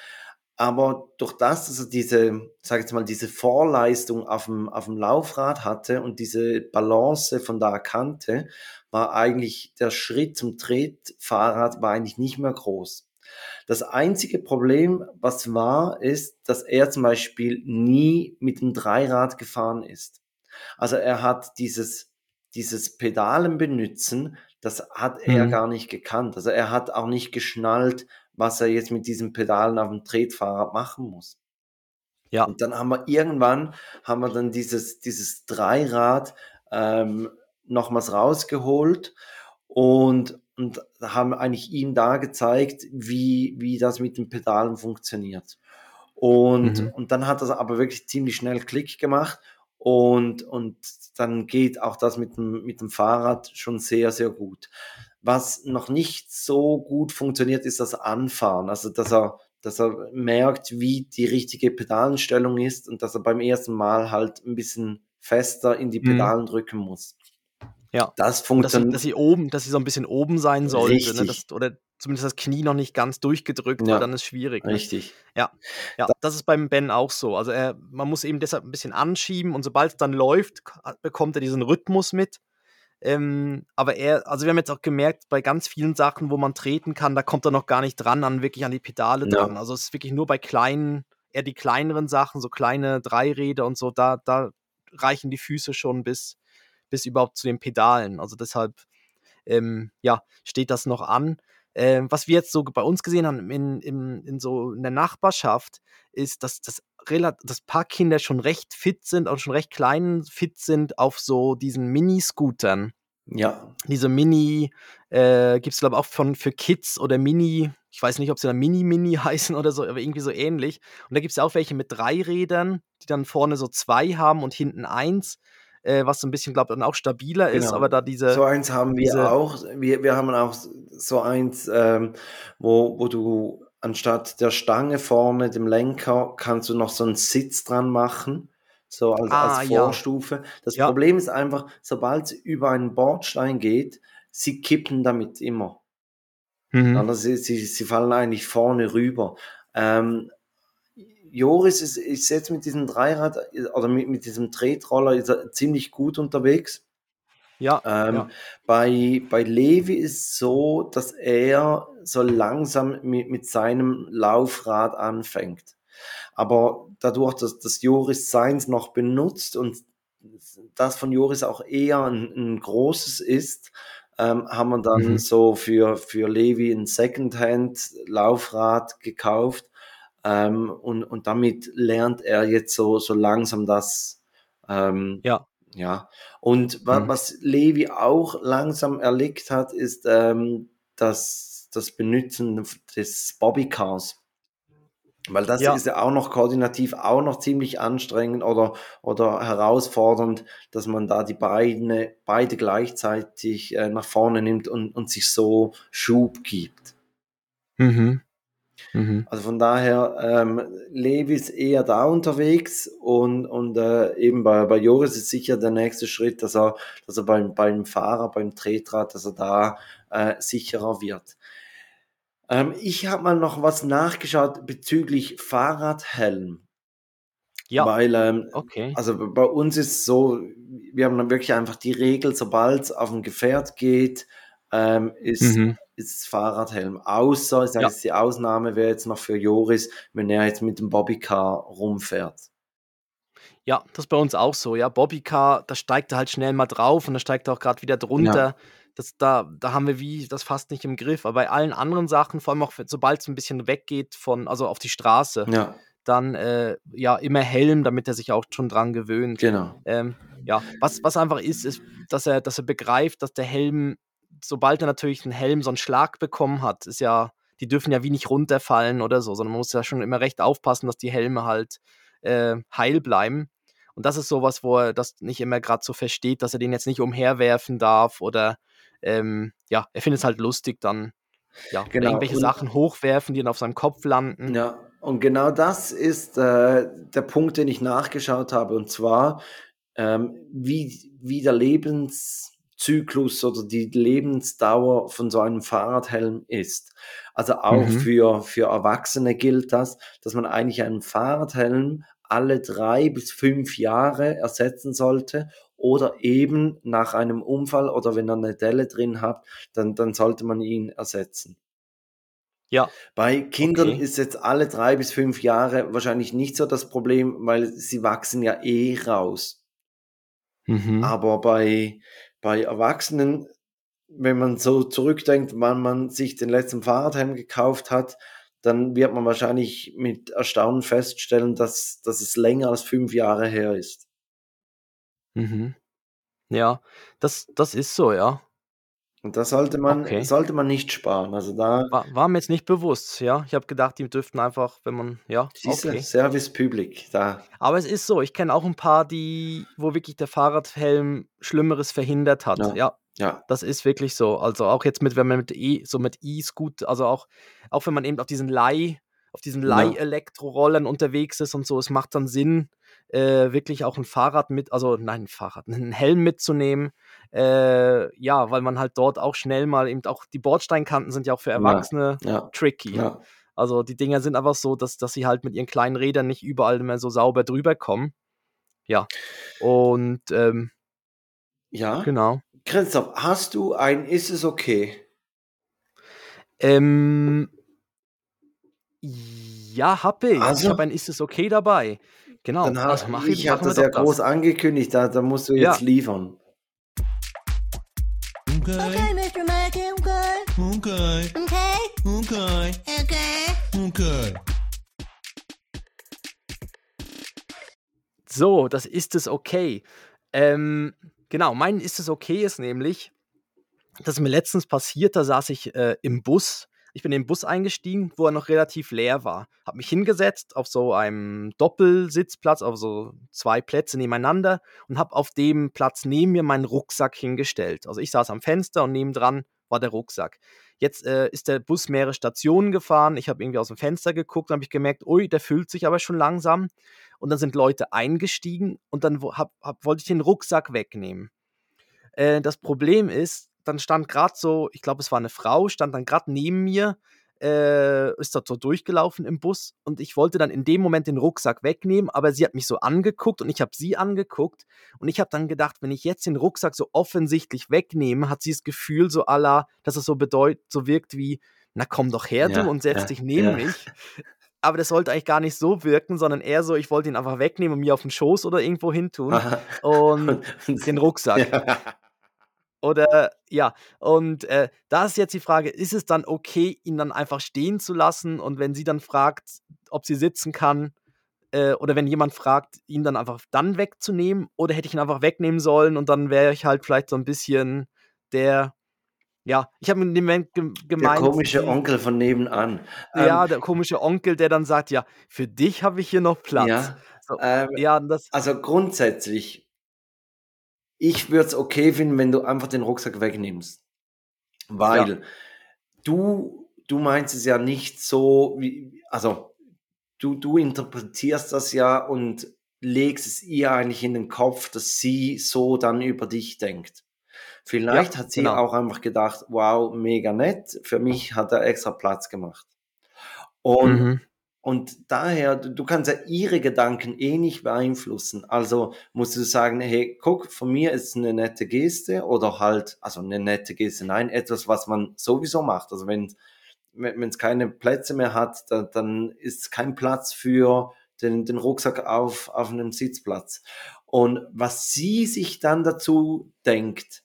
aber durch das, dass er diese, sag ich jetzt mal, diese Vorleistung auf dem, auf dem Laufrad hatte und diese Balance von da erkannte, war eigentlich der Schritt zum Tretfahrrad war eigentlich nicht mehr groß. Das einzige Problem, was war, ist, dass er zum Beispiel nie mit dem Dreirad gefahren ist. Also er hat dieses, dieses Pedalen benutzen, das hat er Mhm. gar nicht gekannt. Also er hat auch nicht geschnallt, was er jetzt mit diesen Pedalen auf dem Tretfahrrad machen muss. Ja. Und dann haben wir irgendwann, haben wir dann dieses, dieses Dreirad ähm, nochmals rausgeholt und, und haben eigentlich ihm da gezeigt, wie, wie das mit den Pedalen funktioniert. Und, Mhm. und dann hat das aber wirklich ziemlich schnell Klick gemacht und, und dann geht auch das mit dem, mit dem Fahrrad schon sehr, sehr gut. Was noch nicht so gut funktioniert, ist das Anfahren. Also, dass er, dass er merkt, wie die richtige Pedalenstellung ist und dass er beim ersten Mal halt ein bisschen fester in die Mhm. Pedalen drücken muss. Ja. Das Und dass funktioniert. dass sie oben, dass sie so ein bisschen oben sein sollte, ne? Das, oder zumindest das Knie noch nicht ganz durchgedrückt, Ja. dann ist schwierig. Ne? Richtig. Ja, das ist beim Ben auch so. Also er, man muss eben deshalb ein bisschen anschieben und sobald es dann läuft, bekommt er diesen Rhythmus mit. Ähm, aber er, also wir haben jetzt auch gemerkt, bei ganz vielen Sachen, wo man treten kann, da kommt er noch gar nicht dran, an wirklich an die Pedale Ja. dran. Also es ist wirklich nur bei kleinen, eher die kleineren Sachen, so kleine Dreiräder und so, da, da reichen die Füße schon bis, bis überhaupt zu den Pedalen. Also deshalb, ähm, ja, steht das noch an. Ähm, was wir jetzt so bei uns gesehen haben in, in, in so in der Nachbarschaft, ist, dass das relat dass paar Kinder schon recht fit sind, auch schon recht klein fit sind auf so diesen Mini-Scootern. Ja. Diese Mini, äh, gibt es glaube ich auch von, für Kids oder Mini, ich weiß nicht, ob sie dann Mini-Mini heißen oder so, aber irgendwie so ähnlich. Und da gibt es auch welche mit drei Rädern, die dann vorne so zwei haben und hinten eins, äh, was so ein bisschen, glaube ich, dann auch stabiler ist, Genau. aber da diese. So eins haben wir auch. Wir, wir haben auch so eins, ähm, wo, wo du anstatt der Stange vorne, dem Lenker, kannst du noch so einen Sitz dran machen. So als, Ah, als ja. Vorstufe. Das Ja. Problem ist einfach, sobald es über einen Bordstein geht, sie kippen damit immer. Mhm. Sie, sie, sie fallen eigentlich vorne rüber. Ähm, Joris ist, ist jetzt mit diesem Dreirad oder mit, mit diesem Tretroller ist er ziemlich gut unterwegs. Ja, Ähm, ja. bei, bei Levi ist so, dass er so langsam mit, mit seinem Laufrad anfängt. Aber dadurch, dass, dass Joris seins noch benutzt und das von Joris auch eher ein, ein großes ist, ähm, haben wir dann Mhm. so für, für Levi ein Secondhand-Laufrad gekauft. Ähm, und, und damit lernt er jetzt so, so langsam das, ähm, Ja. ja, und wa Mhm. was Levi auch langsam erlegt hat, ist ähm, das, das Benutzen des Bobbycars. Weil das Ja. ist ja auch noch koordinativ, auch noch ziemlich anstrengend oder, oder herausfordernd, dass man da die beiden, beide gleichzeitig äh, nach vorne nimmt und, und sich so Schub gibt. Mhm. Mhm. Also von daher, ähm, Levi ist eher da unterwegs und, und äh, eben bei, bei Joris ist sicher der nächste Schritt, dass er, dass er beim, beim Fahrer, beim Tretrad, dass er da äh, sicherer wird. Ähm, ich habe mal noch was nachgeschaut bezüglich Fahrradhelm. Ja, Weil, ähm, okay. also bei uns ist so, wir haben dann wirklich einfach die Regel, sobald es auf ein Gefährt geht, ähm, ist, Mhm. Ist Fahrradhelm. Außer, ich sage Ja. jetzt die Ausnahme wäre jetzt noch für Joris, wenn er jetzt mit dem Bobbycar rumfährt. Ja, das ist bei uns auch so. Ja, Bobbycar, da steigt er halt schnell mal drauf und dann steigt er auch gerade wieder drunter. Das, da, da haben wir wie das fast nicht im Griff. Aber bei allen anderen Sachen, vor allem auch sobald es ein bisschen weggeht von, also auf die Straße, Ja, dann äh, ja immer Helm, damit er sich auch schon dran gewöhnt. genau. Ähm, ja, was, was einfach ist, ist, dass er, dass er begreift, dass der Helm, sobald er natürlich einen Helm so einen Schlag bekommen hat, ist ja, die dürfen ja wie nicht runterfallen oder so, sondern man muss ja schon immer recht aufpassen, dass die Helme halt äh, heil bleiben. Und das ist sowas, wo er das nicht immer gerade so versteht, dass er den jetzt nicht umherwerfen darf oder ähm, ja, er findet es halt lustig, dann ja, Genau, irgendwelche und- Sachen hochwerfen, die dann auf seinem Kopf landen. Ja, und genau das ist äh, der Punkt, den ich nachgeschaut habe, und zwar, ähm, wie, wie der Lebenszyklus oder die Lebensdauer von so einem Fahrradhelm ist. Also auch Mhm. für, für Erwachsene gilt das, dass man eigentlich einen Fahrradhelm alle drei bis fünf Jahre ersetzen sollte oder eben nach einem Unfall oder wenn er eine Delle drin hat, dann, dann sollte man ihn ersetzen. Ja. Bei Kindern Okay. ist jetzt alle drei bis fünf Jahre wahrscheinlich nicht so das Problem, weil sie wachsen ja eh raus. Mhm. Aber bei, bei Erwachsenen, wenn man so zurückdenkt, wann man sich den letzten Fahrradhelm gekauft hat, dann wird man wahrscheinlich mit Erstaunen feststellen, dass, dass es länger als fünf Jahre her ist. Mhm. Ja, das, das ist so, ja. Und da sollte man, Okay. sollte man nicht sparen. Also da, War, war mir jetzt nicht bewusst, ja. Ich habe gedacht, die dürften einfach, wenn man, ja, diese okay. Service Public, da, Aber es ist so, ich kenne auch ein paar, die, wo wirklich der Fahrradhelm Schlimmeres verhindert hat. Ja. Ja, ja, das ist wirklich so. Also auch jetzt mit, wenn man mit E, so mit E-Scoot, also auch, auch wenn man eben auf diesen Leih, auf diesen Ja. Leih-Elektrorollern unterwegs ist und so, es macht dann Sinn, äh, wirklich auch ein Fahrrad mit, also nein, ein Fahrrad, einen Helm mitzunehmen. Äh, ja, weil man halt dort auch schnell mal eben auch die Bordsteinkanten sind ja auch für Ja. Erwachsene ja, tricky. ja. Also die Dinger sind einfach so, dass, dass sie halt mit ihren kleinen Rädern nicht überall mehr so sauber drüber kommen. Ja. Und ähm, Ja, genau. Christoph, hast du ein Ist es okay? Ähm, ja, hab ich. Ich Also? habe ein Ist es okay dabei. Genau. Dann also habe mach ich habe das ja groß angekündigt, da, da musst du Ja. jetzt liefern. Okay, Okay, okay. okay, Okay. okay, Okay. okay. So, das ist es okay. Ähm, genau, mein ist es okay ist nämlich, das ist mir letztens passiert, da saß ich äh, im Bus. Ich bin in den Bus eingestiegen, wo er noch relativ leer war. Hab mich hingesetzt auf so einem Doppelsitzplatz, auf so zwei Plätze nebeneinander und hab auf dem Platz neben mir meinen Rucksack hingestellt. Also ich saß am Fenster und nebendran war der Rucksack. Jetzt äh, ist der Bus mehrere Stationen gefahren. Ich habe irgendwie aus dem Fenster geguckt und habe ich gemerkt, ui, der füllt sich aber schon langsam. Und dann sind Leute eingestiegen und dann hab, hab, wollte ich den Rucksack wegnehmen. Äh, das Problem ist, dann stand gerade so, ich glaube, es war eine Frau, stand dann gerade neben mir, äh, ist dort so durchgelaufen im Bus und ich wollte dann in dem Moment den Rucksack wegnehmen, aber sie hat mich so angeguckt und ich habe sie angeguckt und ich habe dann gedacht, wenn ich jetzt den Rucksack so offensichtlich wegnehme, hat sie das Gefühl so aller, dass es so bedeutet, so wirkt wie, na komm doch her Ja, du und setz ja, dich neben ja. mich. Aber das sollte eigentlich gar nicht so wirken, sondern eher so, ich wollte ihn einfach wegnehmen und mir auf den Schoß oder irgendwo hin tun und den Rucksack. Ja. Oder ja, und äh, da ist jetzt die Frage, ist es dann okay, ihn dann einfach stehen zu lassen und wenn sie dann fragt, ob sie sitzen kann, äh, oder wenn jemand fragt, ihn dann einfach dann wegzunehmen, oder hätte ich ihn einfach wegnehmen sollen und dann wäre ich halt vielleicht so ein bisschen der, ja, ich habe in dem Moment Der gemeint, komische die- Onkel von nebenan. ja, Ähm, der komische Onkel, der dann sagt, ja, für dich habe ich hier noch Platz. ja, So, ähm, ja, das, also grundsätzlich, ich würde es okay finden, wenn du einfach den Rucksack wegnimmst. Weil du, du meinst es ja nicht so, wie, also du, du interpretierst das ja und legst es ihr eigentlich in den Kopf, dass sie so dann über dich denkt. Vielleicht Ja, hat sie genau. auch einfach gedacht, wow, mega nett, für mich hat er extra Platz gemacht. Und mhm. Und daher, du, kannst ja ihre Gedanken eh nicht beeinflussen. Also musst du sagen, hey, guck, von mir ist eine nette Geste oder halt, also eine nette Geste, nein, etwas, was man sowieso macht. Also wenn wenn es keine Plätze mehr hat, dann, dann ist kein Platz für den, den Rucksack auf, auf einem Sitzplatz. Und was sie sich dann dazu denkt,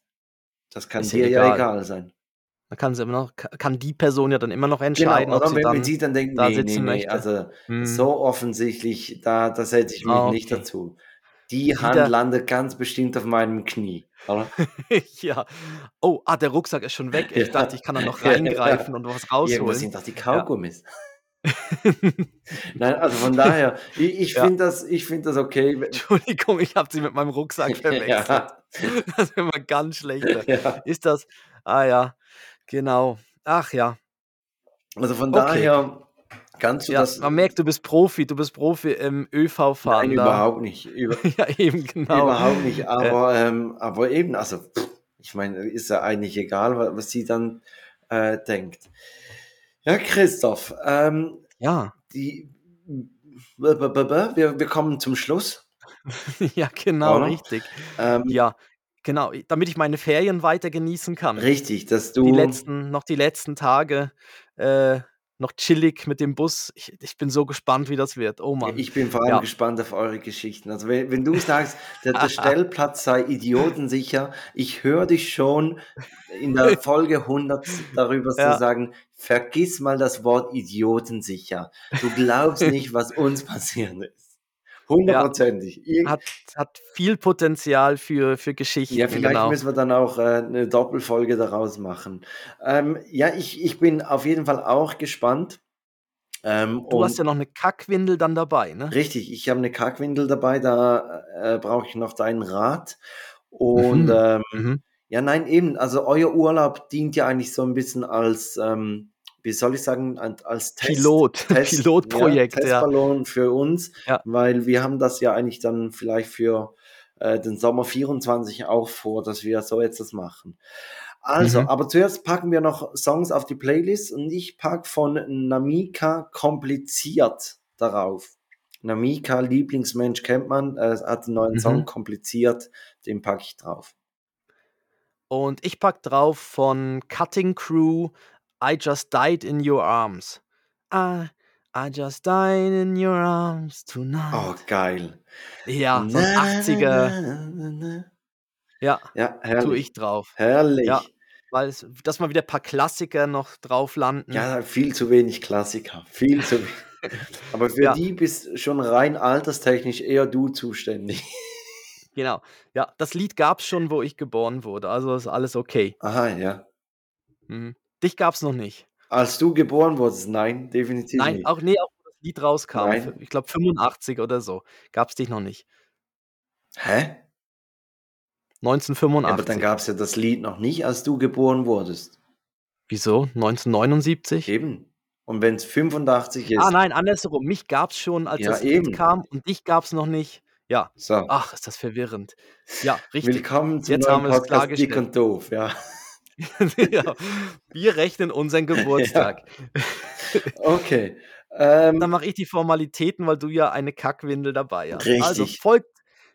das kann Ist ja dir ja egal. egal sein. Da kann sie immer noch, kann die Person ja dann immer noch entscheiden, Genau, ob oder sie wenn, dann sie dann denkt, da nee, nee, nee, möchte. also Hm. so offensichtlich, da, da setze ich mich nicht okay. dazu. Die Wieder- Hand landet ganz bestimmt auf meinem Knie. Ja. Oh, ah, der Rucksack ist schon weg. Ich Ja. dachte, ich kann da noch Ja. reingreifen und was rausholen. sind doch die Kaugummis. Nein, also von daher, ich, ich Ja. finde das, ich finde das okay. Entschuldigung, ich habe sie mit meinem Rucksack verwechselt. ja, Das ist immer ganz schlecht. ja. Ist das? Ah ja, genau. Ach ja. Also von Okay. daher kannst du Ja, das. man merkt, du bist Profi, du bist Profi im ÖV-Fahren. Nein, da. überhaupt nicht. Über, Ja, eben, genau. Überhaupt nicht. Aber, ähm, aber eben, also, pff, ich meine, ist ja eigentlich egal, wa- was sie dann äh, denkt. Ja, Christoph, ähm, Ja, die, wir, wir kommen zum Schluss. ja, genau, Oder? richtig. Ähm, Ja, genau, damit ich meine Ferien weiter genießen kann. Richtig, dass du. Die letzten, noch die letzten Tage. Äh, noch chillig mit dem Bus. Ich, ich bin so gespannt, wie das wird. Oh Mann. Ich bin vor allem Ja. gespannt auf eure Geschichten. Also wenn, wenn du sagst, der, der Stellplatz sei idiotensicher, ich höre dich schon in der Folge 100 darüber Ja. zu sagen, vergiss mal das Wort idiotensicher. Du glaubst nicht, was uns passiert ist. Hundertprozentig. Ir- Hat, hat viel Potenzial für, für Geschichten. Ja, vielleicht genau. müssen wir dann auch äh, eine Doppelfolge daraus machen. Ähm, ja, ich, ich bin auf jeden Fall auch gespannt. Ähm, Du hast ja noch eine Kackwindel dann dabei, ne? Richtig, ich habe eine Kackwindel dabei, da äh, brauche ich noch deinen Rat. Und Mhm. ähm, Mhm. ja, nein, eben, also euer Urlaub dient ja eigentlich so ein bisschen als, ähm, wie soll ich sagen, als Test, Pilot, Test, Pilotprojekt, ja, ja. Testballon für uns, Ja. weil wir haben das ja eigentlich dann vielleicht für äh, den Sommer 24 auch vor, dass wir so jetzt das machen. Also, Mhm. aber zuerst packen wir noch Songs auf die Playlist und ich pack von Namika kompliziert darauf. Namika, Lieblingsmensch kennt man, äh, hat einen neuen Mhm. Song kompliziert, den packe ich drauf. Und ich pack drauf von Cutting Crew I Just Died in Your Arms. I, I just died in your arms tonight. Oh, geil. ja, so ein Na, 80er. na, na, na. Ja, Ja, herrlich. tue ich drauf. Herrlich. Ja. Weil es, dass mal wieder ein paar Klassiker noch drauf landen. Ja, viel zu wenig Klassiker. Viel zu wenig. Aber für Ja. die bist schon rein alterstechnisch eher du zuständig. Genau. Ja, das Lied gab es schon, wo ich geboren wurde. Also ist alles okay. Aha, ja. Mhm. Dich gab es noch nicht. Als du geboren wurdest, nein, definitiv Nein, nicht. auch, nee, auch wo das Lied rauskam. Nein. Ich glaube 85 oder so. Gab es dich noch nicht. Hä? 1985. Aber dann gab es ja das Lied noch nicht, als du geboren wurdest. Wieso? 1979? Eben. Und wenn es 85 ist. Ah, nein, andersrum. Mich gab es schon, als Ja, das eben. Lied kam und dich gab es noch nicht. Ja. So. Ach, ist das verwirrend. Ja, richtig. Willkommen zum Jetzt haben neuen wir es Podcast Dick und Doof, ja. ja. Wir rechnen unseren Geburtstag. Okay. Ähm, Dann mache ich die Formalitäten, weil du ja eine Kackwindel dabei hast. Also Richtig. folgt,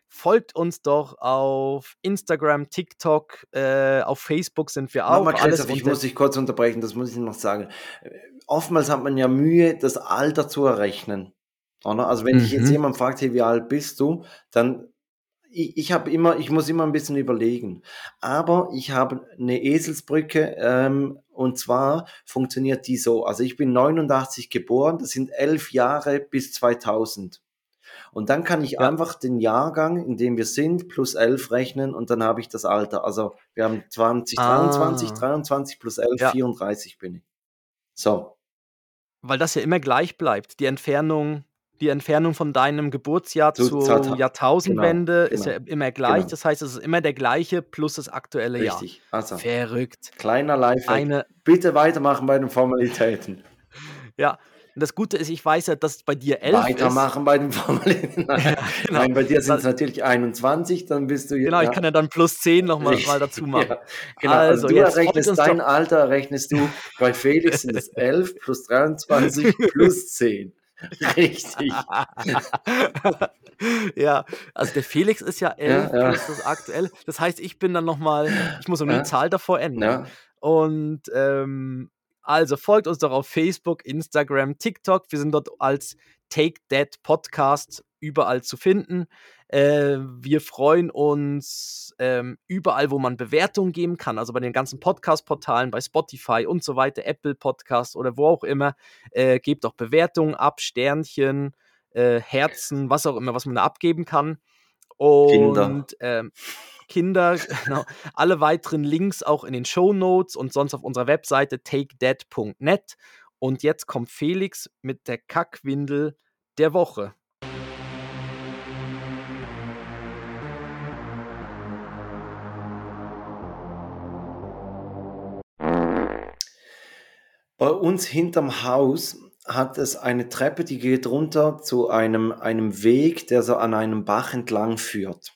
folgt uns doch auf Instagram, TikTok, äh, auf Facebook sind wir auch. Mama alles ich muss dich kurz unterbrechen, das muss ich noch sagen. Oftmals hat man ja Mühe, das Alter zu errechnen. Oder? Also wenn dich jetzt Mhm. jemand fragt, hey, wie alt bist du, dann ich, ich habe immer, ich muss immer ein bisschen überlegen. Aber ich habe eine Eselsbrücke ähm, und zwar funktioniert die so. Also ich bin 89 geboren, das sind elf Jahre bis 2000. Und dann kann ich Ja. einfach den Jahrgang, in dem wir sind, plus 11 rechnen und dann habe ich das Alter. Also wir haben 2023, Ah. 23 plus 11, Ja. 34 bin ich. So, weil das ja immer gleich bleibt. Die Entfernung, die Entfernung von deinem Geburtsjahr Zu zur Zata- Jahrtausendwende genau, ist ja genau, immer gleich. genau. Das heißt, es ist immer der gleiche plus das aktuelle richtig. Jahr. Also, Verrückt. kleiner Lifehack. Bitte weitermachen bei den Formalitäten. ja. Und das Gute ist, ich weiß ja, dass es bei dir elf Weitermachen bei den Formalitäten. Nein, genau. Nein bei dir sind es natürlich 21, dann bist du ist. Genau, ich kann ja dann plus 10 nochmal Richtig, mal dazu machen. Ja, genau, also, Also, du jetzt uns dein Alter, errechnest du, bei Felix sind es 11 plus 23 plus 10. Richtig. ja, also der Felix ist ja 11 Ja, ja. plus das aktuell. Das heißt, ich bin dann nochmal, ich muss nur Ja. die Zahl davor ändern. Ja, Und ähm, also folgt uns doch auf Facebook, Instagram, TikTok. Wir sind dort als Take That Podcast überall zu finden. Äh, wir freuen uns ähm, überall, wo man Bewertungen geben kann, also bei den ganzen Podcast-Portalen, bei Spotify und so weiter, Apple Podcast oder wo auch immer. Äh, gebt doch Bewertungen ab, Sternchen, äh, Herzen, was auch immer, was man da abgeben kann. Kinder. Und ähm, Kinder, genau. Alle weiteren Links auch in den Show Notes und sonst auf unserer Webseite takedead.net. Und jetzt kommt Felix mit der Kackwindel der Woche. Bei uns hinterm Haus hat es eine Treppe, die geht runter zu einem, einem Weg, der so an einem Bach entlang führt.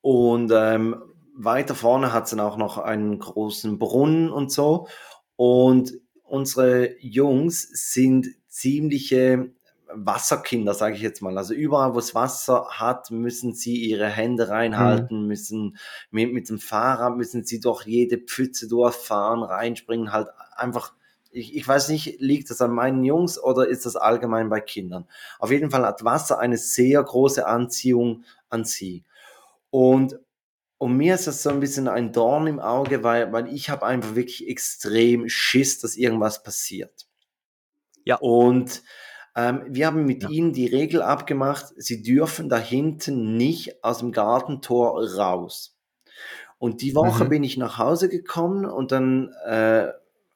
Und ähm, weiter vorne hat es dann auch noch einen großen Brunnen und so. Und unsere Jungs sind ziemliche Wasserkinder, sage ich jetzt mal. Also überall, wo es Wasser hat, müssen sie ihre Hände reinhalten, müssen mit, mit dem Fahrrad, müssen sie durch jede Pfütze durchfahren, reinspringen, halt einfach Ich, ich weiß nicht, liegt das an meinen Jungs oder ist das allgemein bei Kindern? Auf jeden Fall hat Wasser eine sehr große Anziehung an sie. Und, und mir ist das so ein bisschen ein Dorn im Auge, weil, weil ich habe einfach wirklich extrem Schiss, dass irgendwas passiert. Ja. Und ähm, wir haben mit Ja. ihnen die Regel abgemacht, sie dürfen da hinten nicht aus dem Gartentor raus. Und die Woche Mhm. bin ich nach Hause gekommen und dann äh,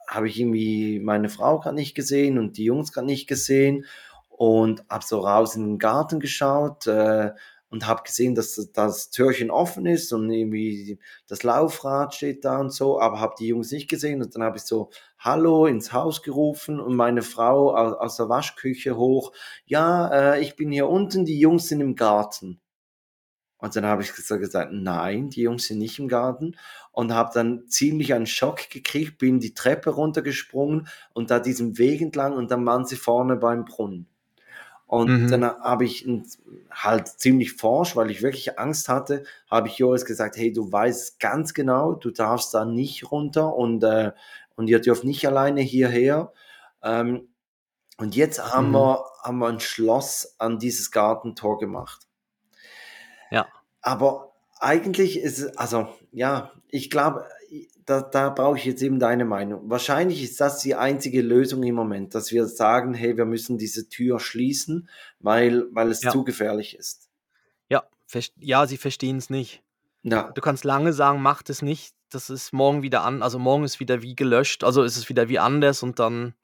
habe ich irgendwie meine Frau gerade nicht gesehen und die Jungs gerade nicht gesehen und habe so raus in den Garten geschaut äh, und habe gesehen, dass das- Türchen offen ist und irgendwie das Laufrad steht da und so, aber habe die Jungs nicht gesehen und dann habe ich so Hallo ins Haus gerufen und meine Frau aus, der Waschküche hoch, ja, äh, ich bin hier unten, die Jungs sind im Garten. Und dann habe ich gesagt, nein, die Jungs sind nicht im Garten und habe dann ziemlich einen Schock gekriegt, bin die Treppe runtergesprungen und da diesen Weg entlang und dann waren sie vorne beim Brunnen. Und Mhm. dann habe ich halt ziemlich forsch, weil ich wirklich Angst hatte, habe ich Joris gesagt, hey, du weißt ganz genau, du darfst da nicht runter und, äh, und ihr dürft nicht alleine hierher. Ähm, und jetzt haben, Mhm. wir, haben wir ein Schloss an dieses Gartentor gemacht. Ja. Aber eigentlich ist es, also ja, ich glaube, da, da brauche ich jetzt eben deine Meinung. Wahrscheinlich ist das die einzige Lösung im Moment, dass wir sagen, hey, wir müssen diese Tür schließen, weil, weil es Ja. zu gefährlich ist. Ja, ja, sie verstehen es nicht. Ja, Du kannst lange sagen, macht es nicht. Das ist morgen wieder an, also morgen ist wieder wie gelöscht, also ist es wieder wie anders und dann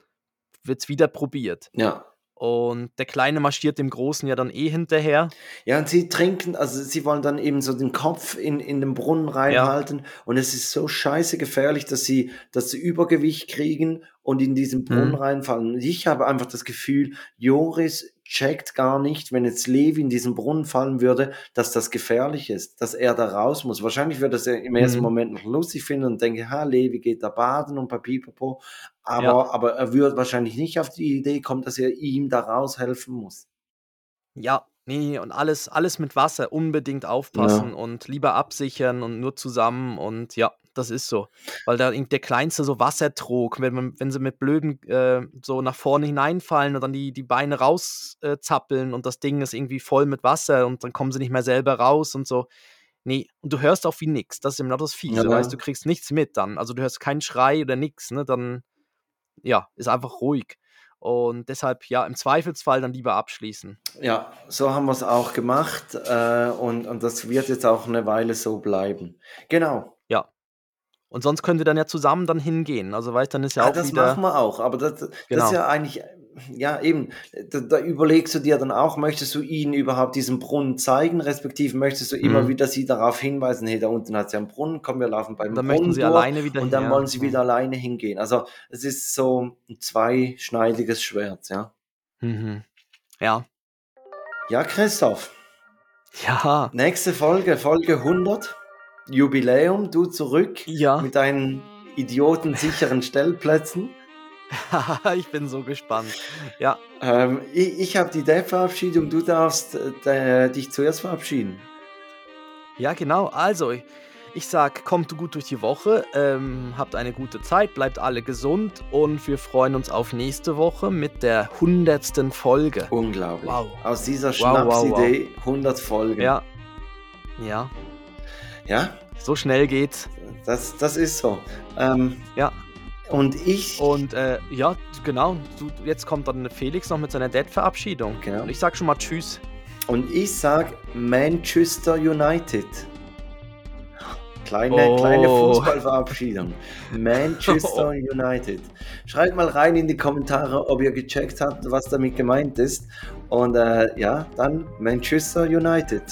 wird es wieder probiert. ja. Und der Kleine marschiert dem Großen ja dann eh hinterher. Ja, und sie trinken, also sie wollen dann eben so den Kopf in, in den Brunnen reinhalten und es ist so scheiße gefährlich, dass sie, dass sie Übergewicht kriegen und in diesen Brunnen Mhm. reinfallen. Und ich habe einfach das Gefühl, Joris checkt gar nicht, wenn jetzt Levi in diesen Brunnen fallen würde, dass das gefährlich ist, dass er da raus muss. Wahrscheinlich würde er im ersten Mhm. Moment noch lustig finden und denke, ha, Levi geht da baden und papipapo. Aber, Ja. aber er würde wahrscheinlich nicht auf die Idee kommen, dass er ihm da raushelfen muss. Ja, nee, und alles, alles mit Wasser unbedingt aufpassen und lieber absichern und nur zusammen und ja, das ist so. Weil da der Kleinste so Wasser trug, wenn, man, wenn sie mit blöden äh, so nach vorne hineinfallen und dann die, die Beine rauszappeln äh, und das Ding ist irgendwie voll mit Wasser und dann kommen sie nicht mehr selber raus und so. Nee, und du hörst auch wie nix. Das ist immer noch das Fiese, Ja. weißt du, kriegst nichts mit dann. Also du hörst keinen Schrei oder nix, ne? Dann, ja, ist einfach ruhig. Und deshalb, ja, im Zweifelsfall dann lieber abschließen. Ja, so haben wir es auch gemacht äh, und, und das wird jetzt auch eine Weile so bleiben. Genau. Und sonst könnt ihr dann ja zusammen dann hingehen. Also weißt, dann ist ja Ja, auch das wieder. machen wir auch, aber das, das Genau. ist ja eigentlich, ja eben, da, da überlegst du dir dann auch, möchtest du ihnen überhaupt diesen Brunnen zeigen, respektive möchtest du immer Mhm. wieder sie darauf hinweisen, hey, da unten hat ja einen Brunnen, komm, wir laufen beim dann Brunnen möchten sie durch alleine wieder und dann hin, wollen sie wieder alleine hingehen. Also es ist so ein zweischneidiges Schwert, ja. Mhm. Ja. Ja, Christoph, Ja. nächste Folge, Folge 100, Jubiläum, du zurück Ja. mit deinen idiotensicheren Stellplätzen. ich bin so gespannt. Ja. Ähm, ich ich habe die Dev-Verabschiedung, du darfst äh, dich zuerst verabschieden. Ja, genau. Also, ich, ich sag, kommt gut durch die Woche, ähm, habt eine gute Zeit, bleibt alle gesund und wir freuen uns auf nächste Woche mit der hundertsten Folge. Unglaublich. Wow. Aus dieser Wow, wow, Schnapsidee 100 Folgen. Ja. Ja. Ja, So schnell geht's. das, das ist so. Ähm, Ja. und ich, Und äh, ja, genau. Du, jetzt kommt dann Felix noch mit seiner Dead-Verabschiedung. Genau. Und ich sag schon mal Tschüss. und ich sag Manchester United. Kleine, Oh. kleine Fußballverabschiedung. Manchester United. Schreibt mal rein in die Kommentare, ob ihr gecheckt habt, was damit gemeint ist. Und äh, ja, dann Manchester United.